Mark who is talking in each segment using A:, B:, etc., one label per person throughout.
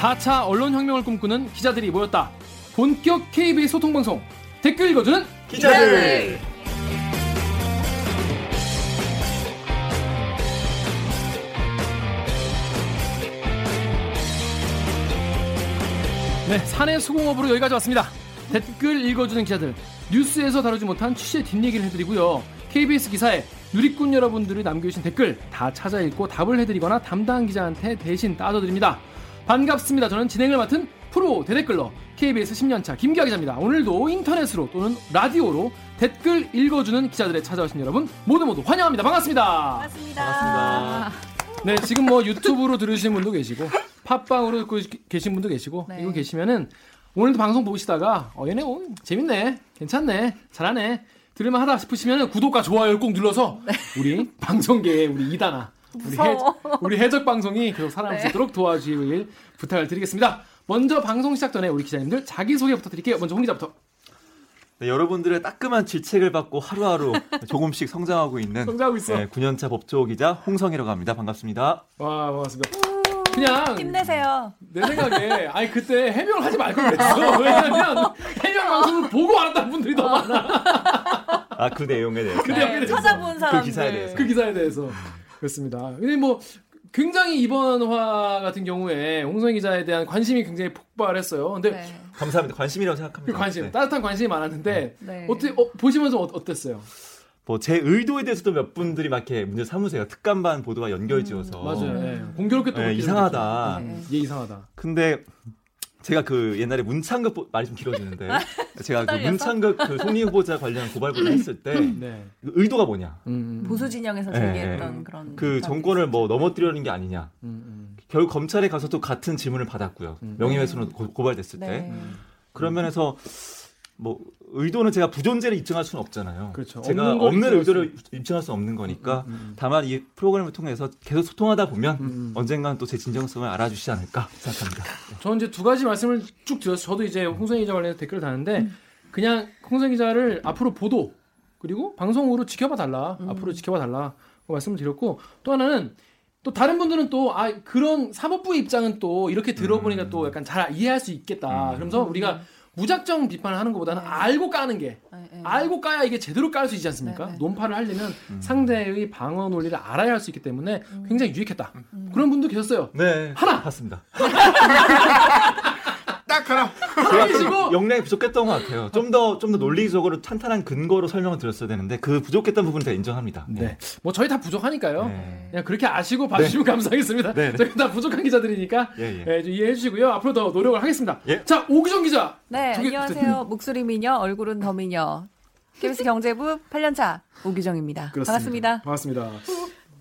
A: 4차 언론혁명을 꿈꾸는 기자들이 모였다. 본격 KBS 소통방송 댓글 읽어주는
B: 기자들.
A: 네, 사내 수공업으로 여기까지 왔습니다. 댓글 읽어주는 기자들 뉴스에서 다루지 못한 취재 뒷얘기를 해드리고요. KBS 기사에 누리꾼 여러분들이 남겨주신 댓글 다 찾아 읽고 답을 해드리거나 담당 기자한테 대신 따져드립니다. 반갑습니다. 저는 진행을 맡은 프로 대댓글러 KBS 10년차 김기아 기자입니다. 오늘도 인터넷으로 또는 라디오로 댓글 읽어주는 기자들의 찾아오신 여러분 모두 모두 환영합니다. 반갑습니다.
C: 반갑습니다.
B: 반갑습니다.
A: 네, 지금 뭐 유튜브로 들으시는 분도 계시고 팟빵으로 듣고 계신 분도 계시고
C: 네.
A: 이거 계시면은 오늘도 방송 보시다가 어 얘네 어, 재밌네, 괜찮네, 잘하네 들을만 하다 싶으시면 구독과 좋아요를 꼭 눌러서 우리 방송계의 우리 이다나 우리, 해,
C: 무서워.
A: 우리 해적 방송이 계속 살아남을 수
C: 네.
A: 있도록 도와주길 부탁을 드리겠습니다. 먼저 방송 시작 전에 우리 기자님들 자기 소개 부탁드릴게요. 먼저 홍 기자부터
B: 네, 여러분들의 따끔한 질책을 받고 하루하루 조금씩 성장하고 있는
A: 성장하고 있어.
B: 네, 9년차 법조 기자 홍성이라고 합니다. 반갑습니다.
A: 와 반갑습니다. 그냥
C: 힘내세요.
A: 내 생각에 아니 그때 해명을 하지 말걸 그랬어. 왜냐면 해명 방송을 보고 알았다는 분들이 더 많아.
B: 아, 그 내용에 대해서.
A: 그 내용에
C: 네,
A: 대해서.
C: 찾아본 사람들.
B: 기사에 대해서.
A: 그 기사에 대해서 그렇습니다. 근데 뭐 굉장히 이번 화 같은 경우에 홍성희 기자에 대한 관심이 굉장히 폭발했어요. 근데
C: 네.
B: 감사합니다. 관심이라고
A: 그
B: 생각합니다.
A: 관심
B: 네.
A: 따뜻한 관심이 많았는데
C: 네.
A: 어떻게 어, 보시면서 어, 어땠어요?
B: 뭐 제 의도에 대해서도 몇 분들이 막 이렇게 문제 삼으세요. 특감반 보도가 연결지어서.
A: 맞아요. 예. 공교롭게 또
B: 네, 이상하다.
A: 음, 얘 이상하다.
B: 근데 제가 그 옛날에 문창극 보- 말이 좀 길어지는데 제가 그? 문창극 그 송리 후보자 관련 고발 보도 했을 때
A: 네.
B: 그 의도가 뭐냐?
A: 음,
C: 보수 진영에서
B: 네,
C: 제기했던
B: 네.
C: 그런
B: 그 정권을 뭐 넘어뜨리려는 게 아니냐?
A: 음, 음.
B: 결국 검찰에 가서도 같은 질문을 받았고요.
A: 음.
B: 명예훼손으로 고- 고발됐을 때.
C: 네.
B: 그런 면에서 뭐 의도는 제가 부존재를 입증할 수는 없잖아요.
A: 그렇죠.
B: 제가
A: 없는 걸
B: 없는, 의도를 입증할 수는 없는 거니까
A: 음, 음.
B: 다만 이 프로그램을 통해서 계속 소통하다 보면
A: 음, 음.
B: 언젠간 또 제 진정성을 알아주시지 않을까 생각합니다.
A: 저는 이제 두 가지 말씀을 쭉 드려서 저도 이제 홍성희 기자 관련해서 댓글을 다는데 그냥 홍성희 기자를 앞으로 보도 그리고 방송으로 지켜봐 달라 앞으로 지켜봐 달라 고 말씀을 드렸고 또 하나는 또 다른 분들은 또 아 그런 사법부의 입장은 또 이렇게 들어보니까 또 약간 잘 이해할 수 있겠다 그러면서 우리가 무작정 비판을 하는 것보다는 알고 까는 게
C: 네, 네.
A: 알고 까야 이게 제대로 깔 수 있지 않습니까?
C: 네, 네.
A: 논파를 하려면 상대의 방어 논리를 알아야 할 수 있기 때문에 굉장히 유익했다. 그런 분도 계셨어요.
B: 네,
A: 하나!
B: 봤습니다.
D: 딱 하나.
B: 제가 좀 역량이 부족했던 것 같아요. 좀 더 좀 더 논리적으로 탄탄한 근거로 설명을 드렸어야 되는데 그 부족했던 부분은 제가 인정합니다.
A: 네. 뭐 저희 다 부족하니까요.
B: 네.
A: 그냥 그렇게 아시고 봐주시면 감사하겠습니다.
B: 네, 네.
A: 저희 다 부족한 기자들이니까
B: 예, 예.
A: 예, 좀 이해해 주시고요. 앞으로 더 노력을 하겠습니다.
B: 예.
A: 자 오기정 기자.
C: 네,
A: 저기-
C: 안녕하세요. 목소리 미녀, 얼굴은 더 미녀. KBS 경제부 8년차 오기정입니다. 반갑습니다.
A: 반갑습니다.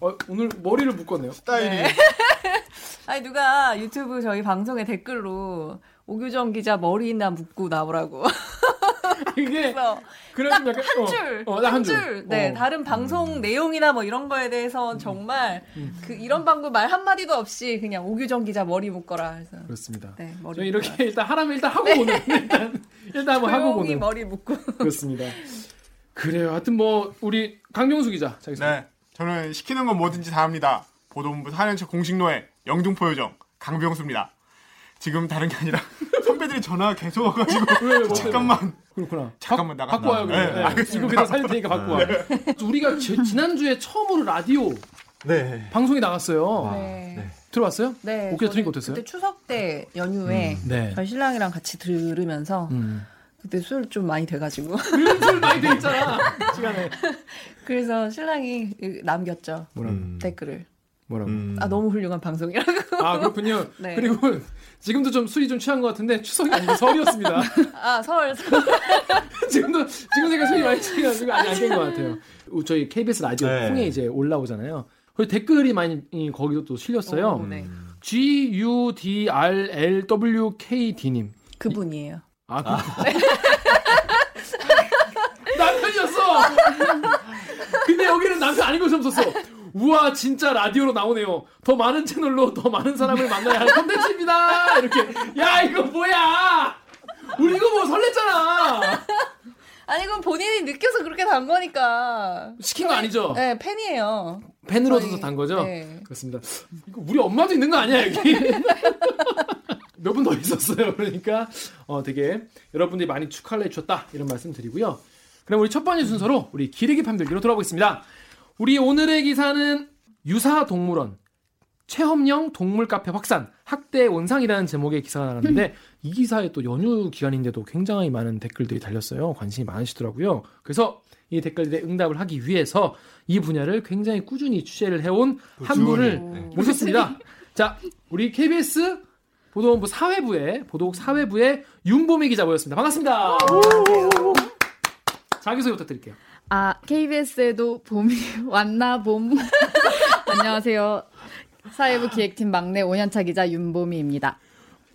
A: 어, 오늘 머리를 묶었네요.
D: 스타일이.
C: 아니 누가 유튜브 저희 방송에 댓글로 오규정 기자 머리나 묶고 나오라고.
A: 이게
C: 그래서
A: 약간
C: 한
A: 어,
C: 줄,
A: 어, 딱한
C: 한
A: 줄.
C: 줄. 네,
A: 어.
C: 다른 방송 내용이나 뭐 이런 거에 대해서 정말 그 이런 방금 말 한마디도 없이 그냥 오규정 기자 머리 묶어라 해서.
A: 그렇습니다.
C: 네, 머리
A: 저희 이렇게
C: 묶어라.
A: 일단 하라면 일단 하고 보는 일단 일단 한번 하고
C: 조용히
A: 보는
C: 머리 묶고.
A: 그렇습니다. 그래요. 하여튼 뭐 우리 강병수 기자 자기 소개.
D: 네. 저는 시키는 건 뭐든지 다 합니다. 보도본부 4년차 공식 노예 영등포 요정 강병수입니다. 지금 다른 게 아니라 선배들이 전화가 계속 와가지고
A: 왜, 왜, 왜,
D: 잠깐만
A: 그렇구나.
D: 잠깐만
A: 바,
D: 나가
A: 갖고 와요. 그러면.
D: 네, 알겠습니다.
A: 이거 그냥 살릴 테니까 갖고 와. 우리가 지, 지난주에 처음으로 라디오
B: 네.
A: 방송이 나갔어요.
C: 네.
B: 네.
C: 네.
A: 들어봤어요? 오케이,
C: 저는
A: 들으니까 어땠어요?
C: 그때 추석 때 연휴에
A: 네.
C: 저희 신랑이랑 같이 들으면서
A: 음.
C: 그때 술 좀 많이 돼가지고
A: 술 많이 돼 있잖아. 시간에.
C: 그래서 신랑이 남겼죠?
B: 음.
C: 댓글을.
A: 뭐라고?
B: 음.
C: 아 너무 훌륭한 방송이라고.
A: 아 그렇군요.
C: 네.
A: 그리고 지금도 좀 술이 좀 취한 것 같은데 추석이 아니고 설이었습니다.
C: 아 서울 서울.
A: 지금도 지금 제가 술이 많이 취해가지고 아직 안깬 것 같아요. 어, 저희 KBS 라디오
B: 네.
A: 콩에 이제 올라오잖아요. 거기 댓글이 많이 이, 거기도 또 실렸어요.
C: 오, 네.
A: G U D R L W K D님.
C: 그분이에요.
A: 아, 그 남편이었어. 근데 여기는 남편 아닌 것이 없었어. 우와 진짜 라디오로 나오네요. 더 많은 채널로 더 많은 사람을 만나야 할 컨텐츠입니다. 이렇게 야 이거 뭐야? 우리 이거 뭐 설렜잖아.
C: 아니 그건 본인이 느껴서 그렇게 단 거니까.
A: 시킨 거 아니죠?
C: 네 팬이에요.
A: 팬으로서 단 거죠?
C: 네.
A: 그렇습니다. 이거 우리 엄마도 있는 거 아니야 여기? 몇 분 더 있었어요. 그러니까 어, 되게 여러분들이 많이 축하를 해주셨다 이런 말씀 드리고요. 그럼 우리 첫 번째 순서로 우리 기르기 판별기로 돌아보겠습니다. 우리 오늘의 기사는 유사 동물원 체험형 동물 카페 확산 학대 온상이라는 제목의 기사가 나갔는데 이 기사에 또 연휴 기간인데도 굉장히 많은 댓글들이 달렸어요. 관심이 많으시더라고요. 그래서 이 댓글들에 응답을 하기 위해서 이 분야를 굉장히 꾸준히 취재를 해온 한 분을
B: 네.
A: 모셨습니다. 자, 우리 KBS 보도본부 사회부의 보도국 사회부의 윤보미 기자 모였습니다. 반갑습니다. 자기소개 부탁드릴게요.
E: 아, KBS에도 봄이 왔나 봄. 안녕하세요. 사회부 기획팀 막내 5년차 기자 윤보미입니다.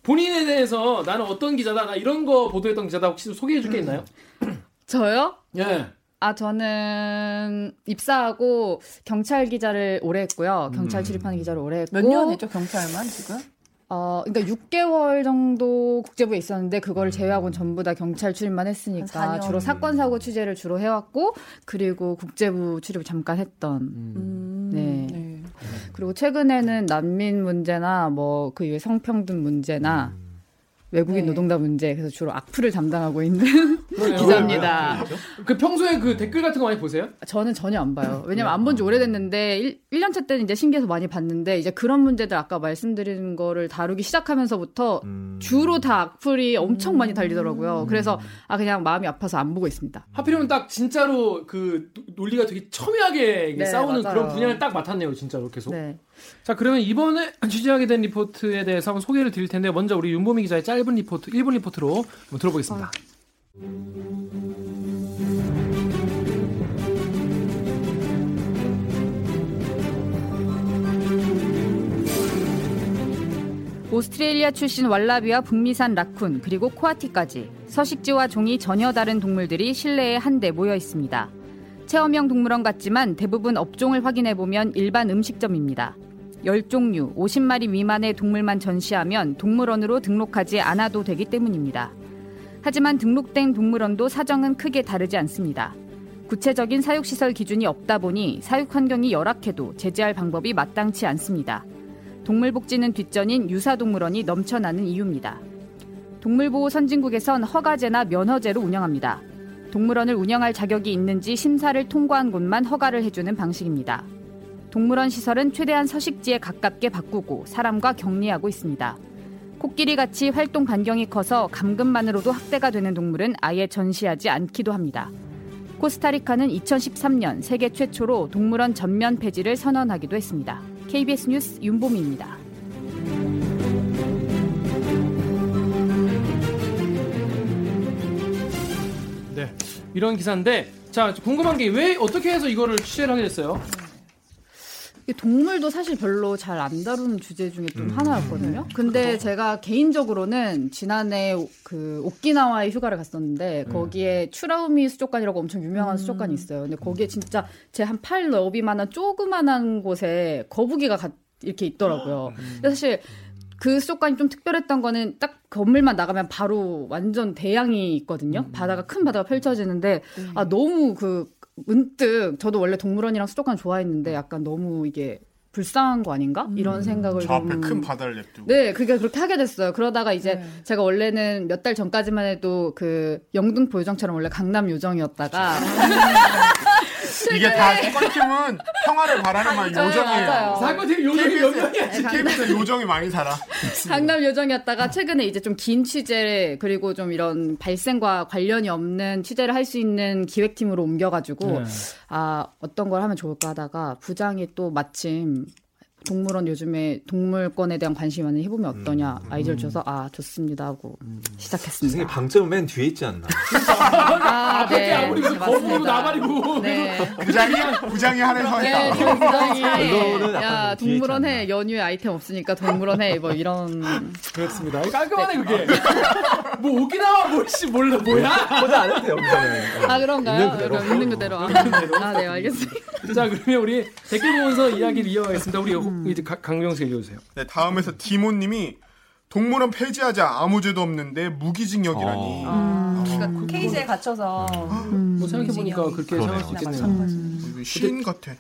A: 본인에 대해서 나는 어떤 기자다, 나 이런 거 보도했던 기자다 혹시 소개해 줄 게 있나요?
E: 저요?
A: 예.
E: 아, 저는 입사하고 경찰 기자를 오래 했고요. 경찰 출입하는 기자를 오래 했고.
C: 몇년 했죠 경찰만 지금?
E: 어, 그러니까 6개월 정도 국제부에 있었는데 그거를 제외하고는 전부 다 경찰 출입만
C: 한
E: 했으니까
C: 4년.
E: 주로 사건 사고 취재를 주로 해왔고 그리고 국제부 출입을 잠깐 했던.
C: 음,
E: 네. 그리고 최근에는 난민 문제나 뭐그 이외 성평등 문제나 외국인
C: 네.
E: 노동자 문제 그래서 주로 악플을 담당하고 있는. 기자입니다.
A: 그 평소에 그 댓글 같은 거 많이 보세요?
E: 저는 전혀 안 봐요. 왜냐면 안 본 지 오래됐는데 1, 1년차 때는 이제 신기해서 많이 봤는데 이제 그런 문제들 아까 말씀드린 거를 다루기 시작하면서부터
B: 음.
E: 주로 다 악플이 엄청 많이 달리더라고요. 그래서 아 그냥 마음이 아파서 안 보고 있습니다.
A: 하필이면 딱 진짜로 그 노- 논리가 되게 첨예하게
E: 네,
A: 싸우는
E: 맞아요.
A: 그런 분야를 딱 맡았네요, 진짜로 계속.
E: 네.
A: 자, 그러면 이번에 취재하게 된 리포트에 대해서 한번 소개를 드릴 텐데 먼저 우리 윤보미 기자의 짧은 리포트, 1분 리포트로 한번 들어보겠습니다.
E: 오스트레일리아 출신 왈라비와 북미산 라쿤 그리고 코아티까지 서식지와 종이 전혀 다른 동물들이 실내에 한데 모여 있습니다. 체험형 동물원 같지만 대부분 업종을 확인해 보면 일반 음식점입니다. 10종류, 50마리 미만의 동물만 전시하면 동물원으로 등록하지 않아도 되기 때문입니다. 하지만 등록된 동물원도 사정은 크게 다르지 않습니다. 구체적인 사육시설 기준이 없다 보니 사육 환경이 열악해도 제재할 방법이 마땅치 않습니다. 동물복지는 뒷전인 유사동물원이 넘쳐나는 이유입니다. 동물보호 선진국에선 허가제나 면허제로 운영합니다. 동물원을 운영할 자격이 있는지 심사를 통과한 곳만 허가를 해주는 방식입니다. 동물원 시설은 최대한 서식지에 가깝게 바꾸고 사람과 격리하고 있습니다. 코끼리 같이 활동 반경이 커서 감금만으로도 학대가 되는 동물은 아예 전시하지 않기도 합니다. 코스타리카는 2013년 세계 최초로 동물원 전면 폐지를 선언하기도 했습니다. KBS 뉴스 윤보미입니다.
A: 네. 이런 기사인데 자, 궁금한 게 왜 어떻게 해서 이거를 취재를 하게 됐어요?
E: 이 동물도 사실 별로 잘 안 다루는 주제 중에 좀 하나였거든요. 근데 제가 개인적으로는 지난해 오- 그 오키나와에 휴가를 갔었는데 거기에 추라우미 수족관이라고 엄청 유명한 수족관이 있어요. 근데 거기에 진짜 제 한 팔 너비만한 조그만한 곳에 거북이가 가- 이렇게 있더라고요. 근데 사실 그 수족관이 좀 특별했던 거는 딱 건물만 나가면 바로 완전 대양이 있거든요. 바다가 큰 바다가 펼쳐지는데 아 너무 그 문득 저도 원래 동물원이랑 수족관 좋아했는데 약간 너무 이게 불쌍한 거 아닌가 이런 생각을
D: 저 앞에
E: 좀
D: 큰 바다를 냅두고.
E: 네, 그게 그렇게 하게 됐어요. 그러다가 이제
C: 네.
E: 제가 원래는 몇 달 전까지만 해도 그 영등포 요정처럼 원래 강남 요정이었다가
D: 이게 다 사건팀은 평화를 바라는 말 요정이에요.
E: 맞아요.
A: 사건 팀 요즘에 몇 명이야?
D: KBS 요정이 많이 살아.
E: 강남 요정이었다가 최근에 이제 좀 긴 취재 그리고 좀 이런 발생과 관련이 없는 취재를 할 수 있는 기획팀으로 옮겨가지고
A: 네.
E: 아 어떤 걸 하면 좋을까 하다가 부장이 또 마침 동물원 요즘에 동물권에 대한 관심이 많은 해보면 어떠냐 아이디어를 줘서 아 좋습니다 하고
B: 선생님
E: 시작했습니다.
B: 방점은 맨 뒤에 있지 않나?
E: 아,
A: 앞에 게 아무리 그 거북이고 나발이고
E: 네.
D: 부장이 부장이 하늘서
E: 네, 부장이 야 동물원 해 연휴에 아이템 없으니까 동물원 해뭐 이런
A: 그렇습니다. 깔끔하네 그게. 뭐 오키나와 뭐씨 몰라 뭐야?
B: 보자 안 해도 돼요.
E: 아 그런가요?
B: 있는 그대로.
E: 있는 그대로 아, 아, 네 알겠습니다.
A: 자 그러면 우리 댓글 보면서 이야기를 이어가겠습니다. 우리 이제 가- 강병수 읽어주세요.
D: 네, 다음에서 디모님이 동물원 폐지하자 아무 죄도 없는데 무기징역이라니.
C: 아, 그러니까 케이지에 갇혀서
A: 뭐 생각해 보니까
C: 무기징역.
A: 그렇게. 생각할 수 있겠네요.
D: 이거 시인 같아.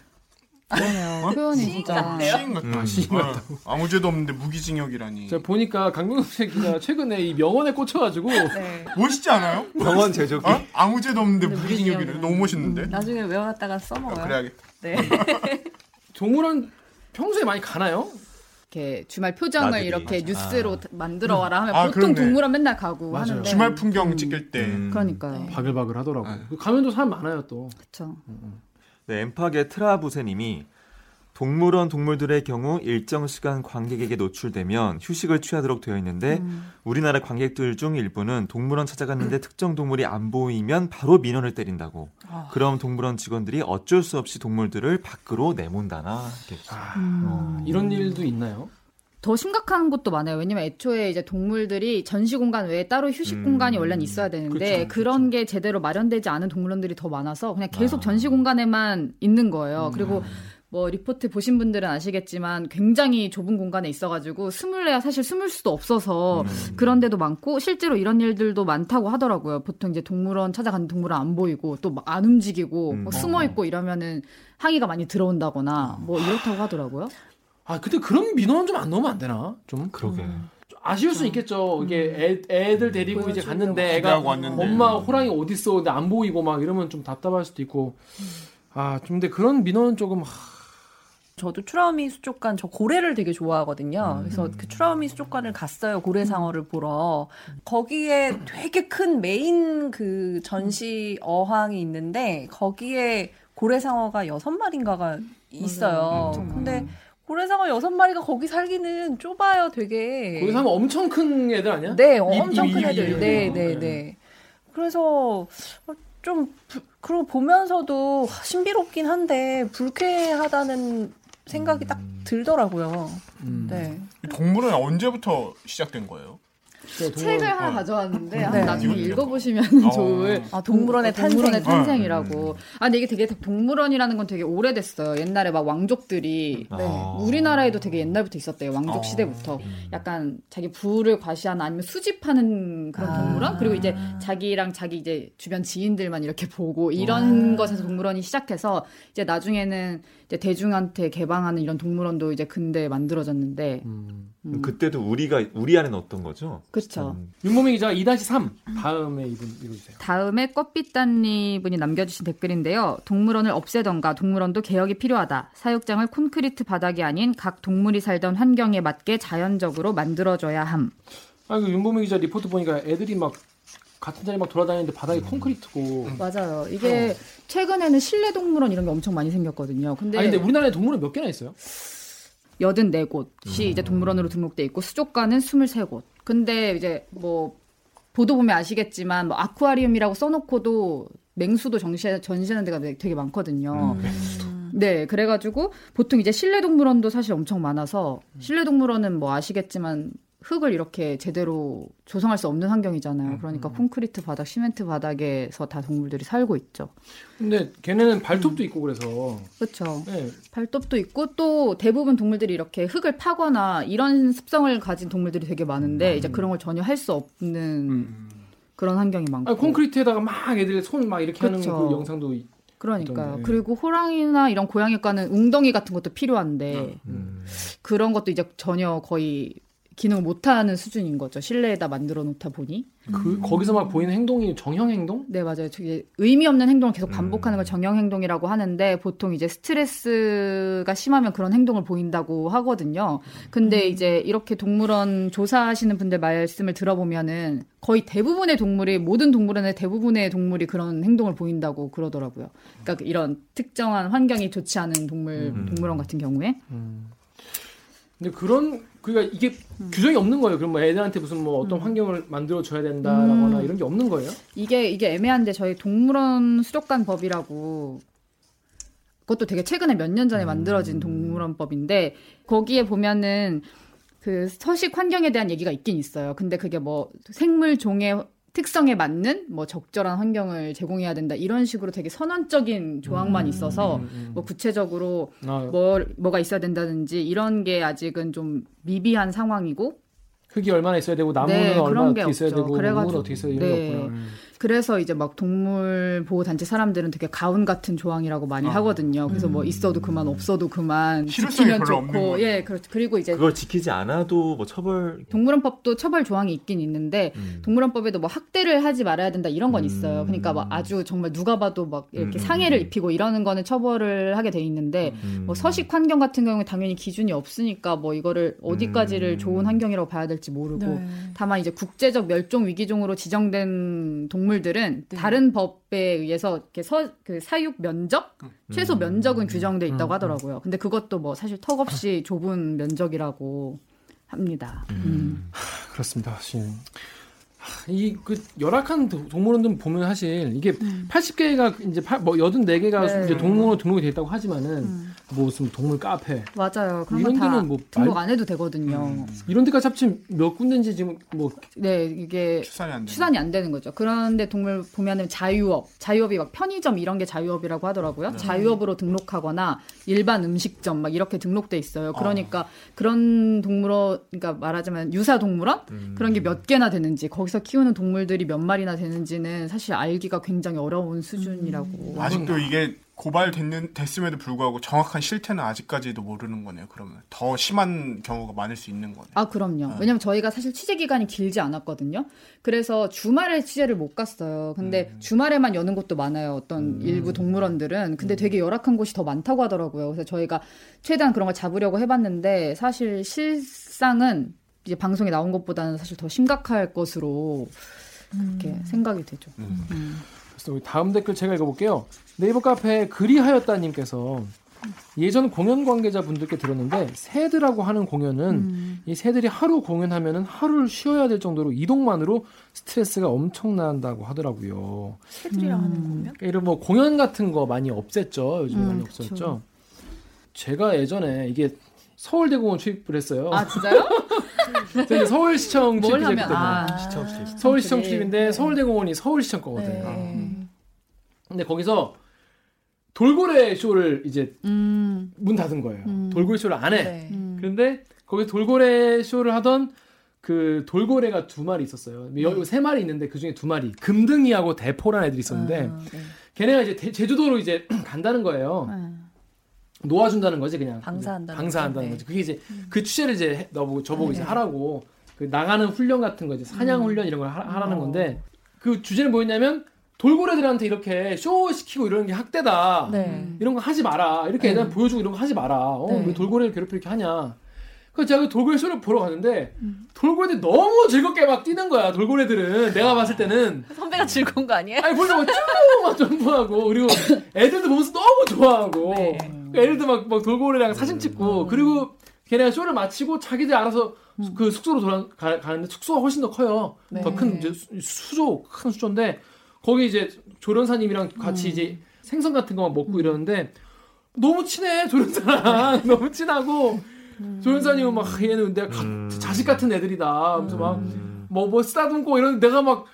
E: 그러네요. 표현이
C: 시인
E: 진짜.
C: 같네요.
D: 시인 같다.
B: 음.
A: 시인
D: 어, 아무 죄도 없는데 무기징역이라니.
A: 제가 보니까 강병수 기자 최근에 이 명언에 꽂혀가지고
C: 네.
D: 멋있지 않아요?
B: 병원 제조기.
D: 어? 아무 죄도 없는데.
E: 무기징역이네.
D: 너무 멋있는데?
C: 나중에 외워놨다가 써먹어요.
D: 아, 그래야겠다.
C: 네.
A: 동물원 평소에 많이 가나요?
E: 이렇게 주말 표정을
B: 나들이.
E: 이렇게
B: 맞아.
E: 뉴스로 만들어 와라 하면
D: 아,
E: 보통
D: 그러네.
E: 동물원 맨날 가고
A: 맞아요.
E: 하는데
D: 주말 풍경 찍힐 때.
B: 음.
E: 그러니까요.
A: 바글바글 하더라고.
D: 네.
A: 요 가면도 사람 많아요 또.
E: 그렇죠.
B: 네, 엠팍의 트라부세님이 동물원 동물들의 경우 일정 시간 관객에게 노출되면 휴식을 취하도록 되어 있는데
E: 음.
B: 우리나라 관객들 중 일부는 동물원 찾아갔는데 특정 동물이 안 보이면 바로 민원을 때린다고.
C: 아.
B: 그럼 동물원 직원들이 어쩔 수 없이 동물들을 밖으로 내몬다나. 이렇게.
A: 아,
E: 음.
A: 이런 일도 있나요?
E: 더 심각한 곳도 많아요. 왜냐면 애초에 이제 동물들이 전시 공간 외에 따로 휴식
B: 음.
E: 공간이 원래는 있어야 되는데
A: 그쵸,
E: 그런게 제대로 마련되지 않은 동물원들이 더 많아서 그냥 계속
B: 아.
E: 전시 공간에만 있는 거예요.
A: 음.
E: 그리고 뭐 리포트 보신 분들은 아시겠지만 굉장히 좁은 공간에 있어가지고 숨을래야 사실 숨을 수도 없어서
B: 음.
E: 그런 데도 많고 실제로 이런 일들도 많다고 하더라고요. 보통 이제 동물원 찾아가는 동물은 안 보이고 또 안 움직이고
B: 음.
E: 뭐 숨어 있고 이러면은 항의가 많이 들어온다거나 뭐 이렇다고 하더라고요.
A: 아 근데 그런 민원은 좀 안 넣으면 안 되나? 좀
B: 그러게.
A: 좀 아쉬울 수 있겠죠. 이게 애, 애들 데리고 이제
C: 보여주려고
A: 갔는데 애가
D: 왔는데.
A: 엄마 호랑이 어디 있어? 근데 안 보이고 막 이러면 좀 답답할 수도 있고. 아, 좀 근데 그런 민원은 조금 하,
C: 저도 추라우미 수족관 저 고래를 되게 좋아하거든요.
B: 음.
C: 그래서 그 추라우미 수족관을 갔어요. 고래상어를 보러. 거기에 되게 큰 메인 그 전시 어항이 있는데 거기에 고래상어가 여섯 마리인가가 있어요.
B: 음.
C: 근데 고래상어 여섯 마리가 거기 살기는 좁아요, 되게.
A: 하면 엄청 큰 애들 아니야?
C: 네,
A: 입,
C: 엄청
A: 입,
C: 큰
A: 입,
C: 애들.
A: 입,
C: 네,
A: 입.
C: 네, 네. 그래서 좀 불- 그리고 보면서도 신비롭긴 한데 불쾌하다는 생각이 딱 들더라고요.
A: 음.
C: 네.
D: 이 동물은 언제부터 시작된 거예요?
E: 책을 하나
D: 어.
E: 가져왔는데
C: 네.
E: 한번 나중에
D: 이거
E: 읽어보시면
D: 어.
E: 좋을
C: 아, 동물원의
E: 동물원의
C: 탄생.
E: 탄생이라고. 아 근데 이게 되게 동물원이라는 건 되게 오래됐어요. 옛날에 막 왕족들이
C: 네.
B: 아.
E: 우리나라에도 되게 옛날부터 있었대요. 왕족
D: 어.
E: 시대부터.
B: 음.
E: 약간 자기 부를 과시하는 아니면 수집하는 그런
C: 아.
E: 동물원 그리고 이제 자기랑 자기 이제 주변 지인들만 이렇게 보고 이런 것에서 동물원이 시작해서 이제 나중에는 이제 대중한테 개방하는 이런 동물원도 이제 근대에 만들어졌는데
A: 음.
E: 음.
B: 그때도 우리가 우리 안에는 어떤 거죠?
E: 그렇죠.
B: 음.
A: 윤모미 기자 2-3 다음에 이분 읽어주세요.
E: 다음에 껍빛단니 분이 남겨주신 댓글인데요. 동물원을 없애던가 동물원도 개혁이 필요하다. 사육장을 콘크리트 바닥이 아닌 각 동물이 살던 환경에 맞게 자연적으로 만들어줘야 함.
A: 아, 그 윤모미 기자 리포트 보니까 애들이 막 같은 자리 막 돌아다니는데 바닥이
B: 음.
A: 콘크리트고.
E: 맞아요. 이게 최근에는 실내 동물원 이런 게 엄청 많이 생겼거든요. 근데,
A: 아니 근데 우리나라에 동물원 몇 개나 있어요?
E: 84곳이 이제 동물원으로 등록돼 있고 수족관은 23곳. 근데 이제 뭐 보도 보면 아시겠지만 뭐 아쿠아리움이라고 써놓고도 맹수도 전시, 전시하는 데가 되게 많거든요. 네, 그래가지고 보통 이제 실내 동물원도 사실 엄청 많아서 실내 동물원은 뭐 아시겠지만 흙을 이렇게 제대로 조성할 수 없는 환경이잖아요. 그러니까 콘크리트 바닥, 시멘트 바닥에서 다 동물들이 살고 있죠.
A: 근데 걔네는 발톱도 있고 그래서.
E: 그렇죠.
A: 네.
E: 발톱도 있고 또 대부분 동물들이 이렇게 흙을 파거나 이런 습성을 가진 동물들이 되게 많은데 이제 그런 걸 전혀 할 수 없는
A: 음.
E: 그런 환경이 많고.
A: 아니, 콘크리트에다가 막 애들 손막 이렇게 하는
E: 그쵸.
A: 그 영상도 있-
E: 그러니까요. 그리고 호랑이나 이런 고양이과는 웅덩이 같은 것도 필요한데
B: 음.
E: 그런 것도 이제 전혀 거의 기능을 못하는 수준인 거죠. 실내에다 만들어 놓다 보니.
A: 그 거기서 막 보이는 행동이 정형 행동?
E: 네, 맞아요. 되게 의미 없는 행동을 계속
B: 음.
E: 반복하는 걸 정형 행동이라고 하는데 보통 이제 스트레스가 심하면 그런 행동을 보인다고 하거든요. 근데 이제 이렇게 동물원 조사하시는 분들 말씀을 들어보면은 거의 대부분의 동물이 모든 동물원의 대부분의 동물이 그런 행동을 보인다고 그러더라고요. 그러니까 이런 특정한 환경이 좋지 않은 동물
B: 음.
E: 동물원 같은 경우에
A: 근데 그런 그러니까 이게 규정이 없는 거예요. 그럼 뭐 애들한테 무슨 뭐 어떤 환경을 만들어 줘야 된다라거나
E: 음.
A: 이런 게 없는 거예요?
E: 이게 이게 애매한데 저희 동물원 수족관 법이라고 그것도 되게 최근에 몇 년 전에 만들어진 동물원법인데 거기에 보면은 그 서식 환경에 대한 얘기가 있긴 있어요. 근데 그게 뭐 생물 종의 특성에 맞는 뭐 적절한 환경을 제공해야 된다 이런 식으로 되게 선언적인 조항만 있어서 뭐 구체적으로
A: 아,
E: 뭐 뭐가 있어야 된다든지 이런 게 아직은 좀 미비한 상황이고
A: 흙이 얼마나 있어야 되고 나무는
E: 네,
A: 얼마나
E: 게
A: 어떻게 있어야. 되고
E: 그래가지고-
A: 어떻게 있어야 되는 게
E: 네.
A: 없구나.
E: 그래서 이제 막 동물 보호 단체 사람들은 되게 가훈 같은 조항이라고 많이 하거든요. 그래서 뭐 있어도 그만 없어도 그만 지키면 좋고. 예 그렇죠. 그리고 이제
B: 그걸 지키지 않아도 뭐 처벌
E: 동물원법도 처벌 조항이 있긴 있는데
B: 음.
E: 동물원법에도 뭐 학대를 하지 말아야 된다 이런 건
B: 음.
E: 있어요. 그러니까 막 아주 정말 누가 봐도 막 이렇게
B: 음.
E: 상해를 입히고 이러는 거는 처벌을 하게 돼 있는데
B: 음.
E: 뭐 서식 환경 같은 경우에 당연히 기준이 없으니까 뭐 이거를 어디까지를
B: 음.
E: 좋은 환경이라고 봐야 될지 모르고
C: 네.
E: 다만 이제 국제적 멸종 위기종으로 지정된 동물 들은
C: 네.
E: 다른 법에 의해서 이렇게 서, 그 사육 면적 최소 면적은 규정돼 있다고 하더라고요. 근데 그것도 뭐 사실 턱없이 좁은 면적이라고 합니다. 음.
A: 그렇습니다. 사실 이 그 열악한 도- 동물원들 보면 사실 이게 80개가 이제 팔- 뭐 84개가
E: 네.
A: 이제 동물원 등록이 돼 있다고 하지만은 뭐 무슨 동물 카페
E: 맞아요. 그런
A: 이런 데는 뭐
E: 등록
A: 말-
E: 안 해도 되거든요.
A: 이런 데까지 합치면 몇 군데인지 지금 뭐
E: 네, 이게
D: 추산이 안 돼.
E: 추산이 안 되는 거죠. 그런데 동물 보면은 자유업, 자유업이 막 편의점 이런 게 자유업이라고 하더라고요. 자유업으로 등록하거나 일반 음식점 막 이렇게 등록돼 있어요. 그러니까 그런 동물원, 그러니까 말하자면 유사 동물원 그런 게 몇 개나 되는지 거기서 키우는 동물들이 몇 마리나 되는지는 사실 알기가 굉장히 어려운 수준이라고.
D: 아직도 이게 고발됐는 됐음에도 불구하고 정확한 실태는 아직까지도 모르는 거네요. 그러면 더 심한 경우가 많을 수 있는 거네요.
E: 아, 그럼요. 왜냐면 저희가 사실 취재 기간이 길지 않았거든요. 그래서 주말에 취재를 못 갔어요. 근데 주말에만 여는 곳도 많아요. 어떤 일부 동물원들은. 근데 되게 열악한 곳이 더 많다고 하더라고요. 그래서 저희가 최대한 그런 걸 잡으려고 해봤는데 사실 실상은 이제 방송에 나온 것보다는 사실 더 심각할 것으로 그렇게 생각이 되죠. 음.
A: 그래서 우리 다음 댓글 제가 읽어볼게요. 네이버 카페 그리하였다님께서 예전 공연 관계자 분들께 들었는데 새들하고 하는 공연은
E: 음.
A: 이 새들이 하루 공연하면은 하루를 쉬어야 될 정도로 이동만으로 스트레스가 엄청난다고 하더라고요.
C: 새들이랑 하는 거면?
A: 그러니까 이런 뭐 공연 같은 거 많이 없앴죠. 요즘
E: 음,
A: 많이. 없었죠. 제가 예전에 이게 서울대공원 출입을 했어요.
E: 아, 진짜요?
A: 저는 서울시청
E: 뭘
A: 출입했기
E: 하면,
A: 때문에
E: 아.
B: 시청 실
A: 서울시청
E: 출입.
A: 출입인데 서울대공원이 서울시청 거거든요.
C: 네.
A: 근데 거기서 돌고래 쇼를 이제
E: 음.
A: 문 닫은 거예요.
E: 음.
A: 돌고래 쇼를 안 해.
C: 네.
E: 음.
A: 그런데 거기 돌고래 쇼를 하던 그 돌고래가 두 마리 있었어요. 여- 세 마리 있는데 그 중에 두 마리 금등이하고 대포라는 애들이 있었는데
C: 아, 네.
A: 걔네가 이제 대- 제주도로 이제 간다는 거예요.
E: 음.
A: 놓아준다는 거지 그냥
C: 방사한다는
A: 방사한다는. 거지. 그게 이제 그 취재를 이제 해- 너보고 저보고 이제
C: 네.
A: 하라고 그 나가는 훈련 같은 거 이제 사냥
E: 음.
A: 훈련 이런 걸 하, 하라는
C: 어.
A: 건데 그 주제는 뭐였냐면 돌고래들한테 이렇게 쇼 시키고 이러는 게 학대다.
C: 네.
A: 이런 거 하지 마라. 이렇게 애들 보여주고 이런 거 하지 마라. 어,
C: 네.
A: 왜 돌고래를 괴롭게 이렇게 하냐. 그래서 제가 그 돌고래 쇼를 보러 갔는데
C: 음.
A: 돌고래들이 너무 즐겁게 막 뛰는 거야. 돌고래들은 내가 봤을 때는
C: 선배가 즐거운 거 아니에요?
A: 아니 보니까 막쭉막 점프하고 그리고 애들도 보면서 너무 좋아하고
C: 네.
A: 그 애들도 막, 막 돌고래랑 사진 찍고 그리고 걔네가 쇼를 마치고 자기들 알아서 수- 그 숙소로 돌아가 가는데 숙소가 훨씬 더 커요.
C: 네.
A: 더큰 수조 큰 수조인데 거기 이제 조련사님이랑 같이 이제 생선 같은 거 먹고 이러는데 너무 친해 조련사랑 너무 친하고 조련사님은 막 얘는 내가 가-
B: 음.
A: 자식 같은 애들이다. 그래서 막 뭐뭐 쓰다듬고 이러는데 내가 막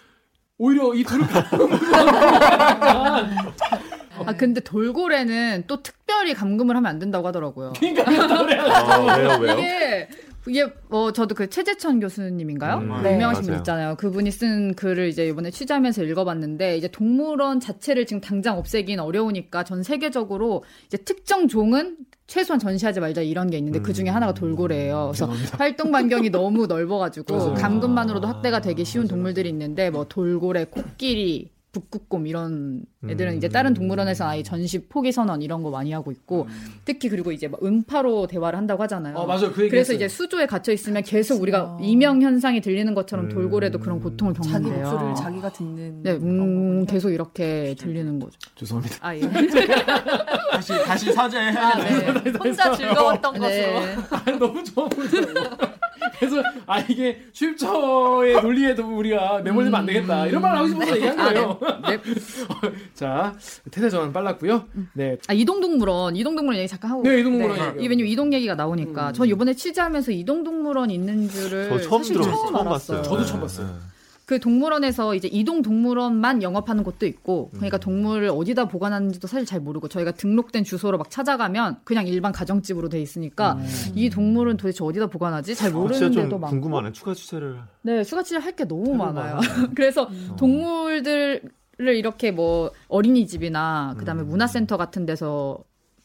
A: 오히려 이 둘을
E: 아 근데 돌고래는 또 특별히 감금을 하면 안 된다고 하더라고요.
B: 아, 왜요 왜요?
E: 이게 이게 뭐 저도 그 최재천 교수님인가요?
B: 음,
C: 네.
E: 유명하신 분
B: 맞아요.
E: 있잖아요. 그분이 쓴 글을 이제 이번에 취재하면서 읽어봤는데 이제 동물원 자체를 지금 당장 없애긴 어려우니까 전 세계적으로 이제 특정 종은 최소한 전시하지 말자 이런 게 있는데 그 중에 하나가 돌고래예요. 그래서 활동 반경이 너무 넓어가지고. 감금만으로도 학대가 되기 쉬운 동물들이 있는데 뭐 돌고래, 코끼리, 북극곰 이런 애들은 이제 다른 동물원에서 아예 전시 포기 선언 이런 거 많이 하고 있고 특히 그리고 이제 막 음파로 대화를 한다고 하잖아요.
A: 어 맞아요 그 얘기
E: 그래서 이제 수조에 갇혀 있으면 계속 우리가 이명 현상이 들리는 것처럼 돌고래도 그런 고통을
C: 자기
E: 겪는데요.
C: 목소리를 자기가 듣는
E: 네, 음. 계속 이렇게 들리는 거죠.
A: 죄송합니다.
E: 아 예.
D: 다시 다시 사죄해야
E: 아,
D: 돼.
E: 네.
C: 혼자 즐거웠던 것으로.
E: 네.
A: 아, 너무 좋아 보이더라고. 그래서 아 이게 출처의 논리에도 우리가 매몰되면 안 되겠다 이런 말 하고 싶어서 얘기한 거예요.
E: 네.
A: 자 태세 전환 빨랐고요. 네,
E: 아 이동동물원, 이동동물원 얘기 잠깐 하고.
A: 네 이동물원
E: 네.
A: 얘기요.
E: 이 왜냐면 이동 얘기가 나오니까
A: 음.
E: 전 이번에 취재하면서 이동동물원 있는 줄을
B: 저 처음
E: 사실
B: 들어봤어요.
E: 처음.
B: 봤어요.
A: 저도
B: 네,
A: 처음 봤어요.
B: 네.
E: 그 동물원에서 이제 이동 동물원만 영업하는 곳도 있고 그러니까
B: 음.
E: 동물을 어디다 보관하는지도 사실 잘 모르고 저희가 등록된 주소로 막 찾아가면 그냥 일반 가정집으로 돼 있으니까 이 동물은 도대체 어디다 보관하지 잘
B: 아, 진짜
E: 모르는
B: 좀
E: 데도 많고
B: 궁금하네. 추가 취재를.
E: 네 추가 취재 할게 너무 많아요. 그래서
B: 어.
E: 동물들을 이렇게 뭐 어린이집이나 그다음에
B: 음.
E: 문화센터 같은 데서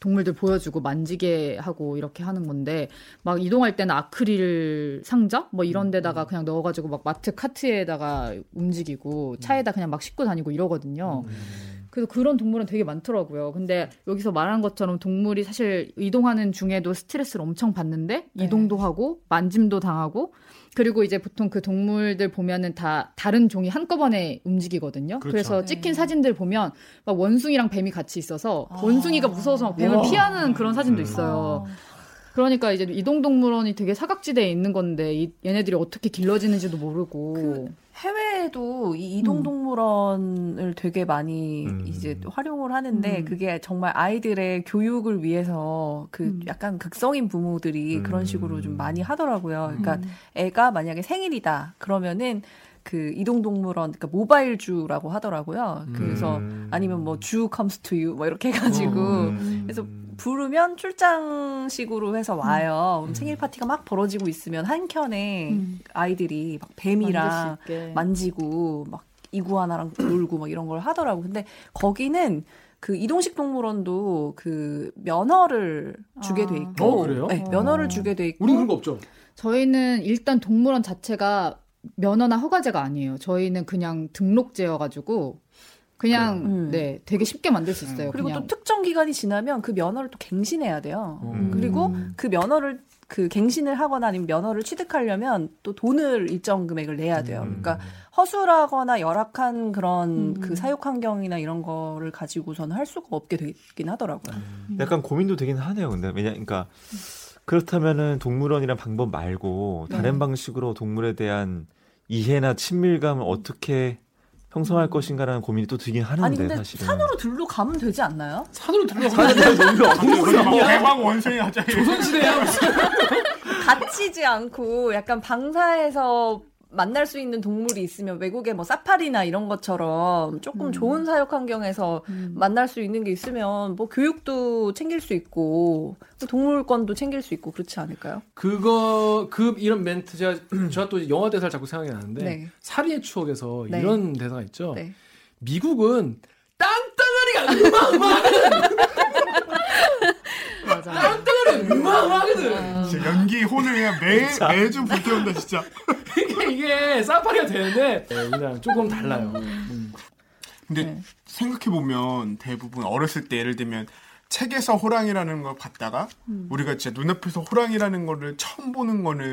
E: 동물들 보여주고 만지게 하고 이렇게 하는 건데 막 이동할 때는 아크릴 상자 뭐
B: 음.
E: 이런 데다가 그냥 넣어가지고 막 마트 카트에다가 움직이고 차에다 그냥 막 싣고 다니고 이러거든요.
B: 음.
E: 그래서 그런 동물은 되게 많더라고요. 근데 여기서 말한 것처럼 동물이 사실 이동하는 중에도 스트레스를 엄청 받는데
C: 네.
E: 이동도 하고 만짐도 당하고 그리고 이제 보통 그 동물들 보면은 다 다른 종이 한꺼번에 움직이거든요.
D: 그렇죠.
E: 그래서
C: 네.
E: 찍힌 사진들 보면 막 원숭이랑 뱀이 같이 있어서
C: 아.
E: 원숭이가 무서워서 막 뱀을. 피하는 그런 사진도
B: 음.
E: 있어요. 그러니까 이제 이동동물원이 되게 사각지대에 있는 건데 이, 얘네들이 어떻게 길러지는지도 모르고
C: 그 해외에도 이
E: 음.
C: 이동동물원을 되게 많이
B: 음.
C: 이제 활용을 하는데
E: 음.
C: 그게 정말 아이들의 교육을 위해서 그
E: 음.
C: 약간 극성인 부모들이
B: 음.
C: 그런 식으로 좀 많이 하더라고요. 그러니까
E: 음.
C: 애가 만약에 생일이다 그러면은 그 이동동물원 그러니까 모바일 주라고 하더라고요. 그래서
B: 음.
C: 아니면 뭐 주 comes to you 뭐 이렇게 해가지고
B: 음.
C: 그래서 부르면 출장식으로 해서 와요. 그럼
B: 음.
C: 생일 파티가 막 벌어지고 있으면 한 켠에
E: 음.
C: 아이들이 막 뱀이랑. 만지고 막 이구아나랑 놀고 막 이런 걸 하더라고. 근데 거기는 그 이동식 동물원도 그 면허를 주게 돼
E: 아.
C: 있고,
A: 어, 그래요?
C: 네, 면허를 주게 돼 있고,
A: 우리 그런 거 없죠.
E: 저희는 일단 동물원 자체가 면허나 허가제가 아니에요. 저희는 그냥 등록제여가지고 그냥?
C: 음.
E: 네 되게 쉽게 만들 수 있어요.
C: 그리고
E: 그냥.
C: 또 특정 기간이 지나면 그 면허를 또 갱신해야 돼요.
B: 음.
C: 그리고 그 면허를 그 갱신을 하거나 아니면 면허를 취득하려면 또 돈을 일정 금액을 내야 돼요.
B: 음.
C: 그러니까 허술하거나 열악한 그런
E: 음.
C: 그 사육 환경이나 이런 거를 가지고서는 할 수가 없게 되긴 하더라고요.
B: 약간 고민도 되긴 하네요. 근데 왜냐, 그러니까 그렇다면은 동물원이란 방법 말고 다른
C: 네.
B: 방식으로 동물에 대한 이해나 친밀감을 어떻게 형성할 것인가라는 고민이 또 들긴 하는데
C: 아니 근데
B: 사실은.
C: 산으로 들로 가면 되지 않나요?
A: 산으로 들어가면
D: 갑자기 막 대박 원숭이 갑자기
A: 조선시대야.
C: 갇히지 않고 약간 방사해서 만날 수 있는 동물이 있으면 외국에 뭐 사파리나 이런 것처럼 조금
E: 음.
C: 좋은 사육 환경에서
E: 음.
C: 만날 수 있는 게 있으면 뭐 교육도 챙길 수 있고 또 동물권도 챙길 수 있고 그렇지 않을까요?
A: 그거 그 이런 멘트 제가 제가 또 영화 대사를 자꾸 생각이 나는데
C: 네.
A: 사리의 추억에서
C: 네.
A: 이런 대사가 있죠.
C: 네.
A: 미국은 땅덩어리가 어마어마하거든.
E: 맞아.
A: 땅덩 어리 어마어마하거든.
C: 아.
D: 진짜 연기 혼을 그냥 매, 매주 불태운다 진짜
A: 이게, 이게 사파리가 되는데 네, 우리랑 조금 달라요. 음.
D: 근데
C: 네.
D: 생각해 보면 대부분 어렸을 때 예를 들면 책에서 호랑이라는 걸 봤다가
C: 음.
D: 우리가 진짜 눈앞에서 호랑이라는 거를 처음 보는 거는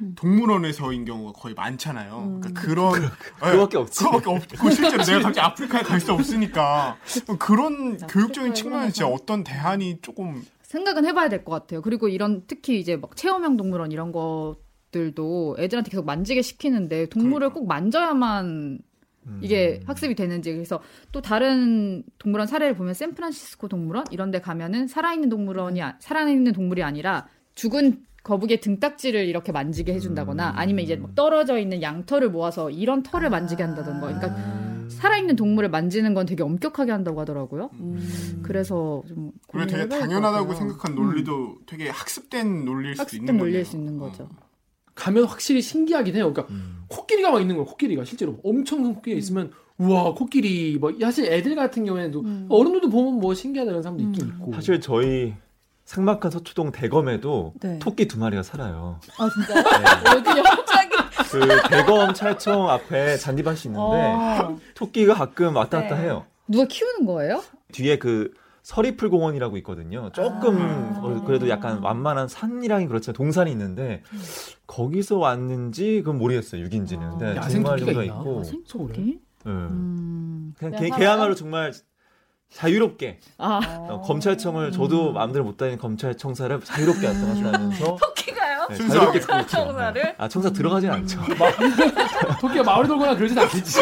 B: 음.
D: 동물원에서인 경우가 거의 많잖아요.
C: 음.
D: 그러니까 그런 네,
B: 그거밖에 없지.
D: 그거밖에 없고 실제로 내가 갑자기 아프리카에 갈 수 없으니까 그런 교육적인
E: 아프리카에
D: 측면에서 진짜 어떤 대안이 조금
E: 생각은 해봐야 될 것 같아요. 그리고 이런 특히 이제 막 체험형 동물원 이런 것들도 애들한테 계속 만지게 시키는데 동물을
D: 그러니까.
E: 꼭 만져야만 이게
B: 음.
E: 학습이 되는지 그래서 또 다른 동물원 사례를 보면 샌프란시스코 동물원 이런 데 가면은 살아있는 동물원이 아- 살아있는 동물이 아니라 죽은 거북이의 등딱지를 이렇게 만지게 해준다거나
B: 음.
E: 아니면 이제 막 떨어져 있는 양털을 모아서 이런 털을 만지게 한다던가 그러니까
B: 음.
E: 살아있는 동물을 만지는 건 되게 엄격하게 한다고 하더라고요.
C: 음.
E: 그래서 좀
D: 그게 되게 당연하다고. 생각한 논리도 되게 학습된 논리일 수도 있는
E: 학습된
D: 거예요.
E: 논리일 수 있는 거죠.
A: 가면 확실히 신기하긴 해요. 그러니까
B: 음.
A: 코끼리가 막 있는 거예요. 코끼리가 실제로 엄청 큰 코끼리 가 있으면 우와 코끼리 뭐 사실 애들 같은 경우에는
E: 음.
A: 어른들도 보면 뭐 신기하다는 사람도 있긴
E: 음.
A: 있고.
B: 사실 저희 삭막한 서초동 대검에도
C: 네.
B: 토끼 두 마리가 살아요.
E: 아 진짜
B: 네.
E: 여기요?
C: 갑자기
B: 그 대검 찰청 앞에 잔디밭이 있는데
E: 아,
B: 토끼가 가끔 왔다 갔다
C: 네.
B: 해요.
E: 누가 키우는 거예요?
B: 뒤에 그 서리풀 공원이라고 있거든요. 조금
C: 아.
B: 어, 그래도 약간 완만한 산이랑이 그렇지만 동산이 있는데 거기서 왔는지 그건 모르겠어요. 6인지는. 근데
A: 아, 야생 토끼가
B: 정도? 있고
A: 야생 토끼?
E: 토끼?
B: 네.
E: 음.
B: 그냥
C: 그냥
B: 걔,
C: 살아요?
B: 걔야말로 정말 자유롭게
E: 아
B: 어, 검찰청을 저도 마음대로 못 다니는 검찰청사를 자유롭게 하면서
C: 토끼가요?
B: 네. 자유롭게.
C: 청사를?
B: 네. 아 청사 들어가진 않죠.
A: 토끼가 마을 돌거나 그러진 않겠지.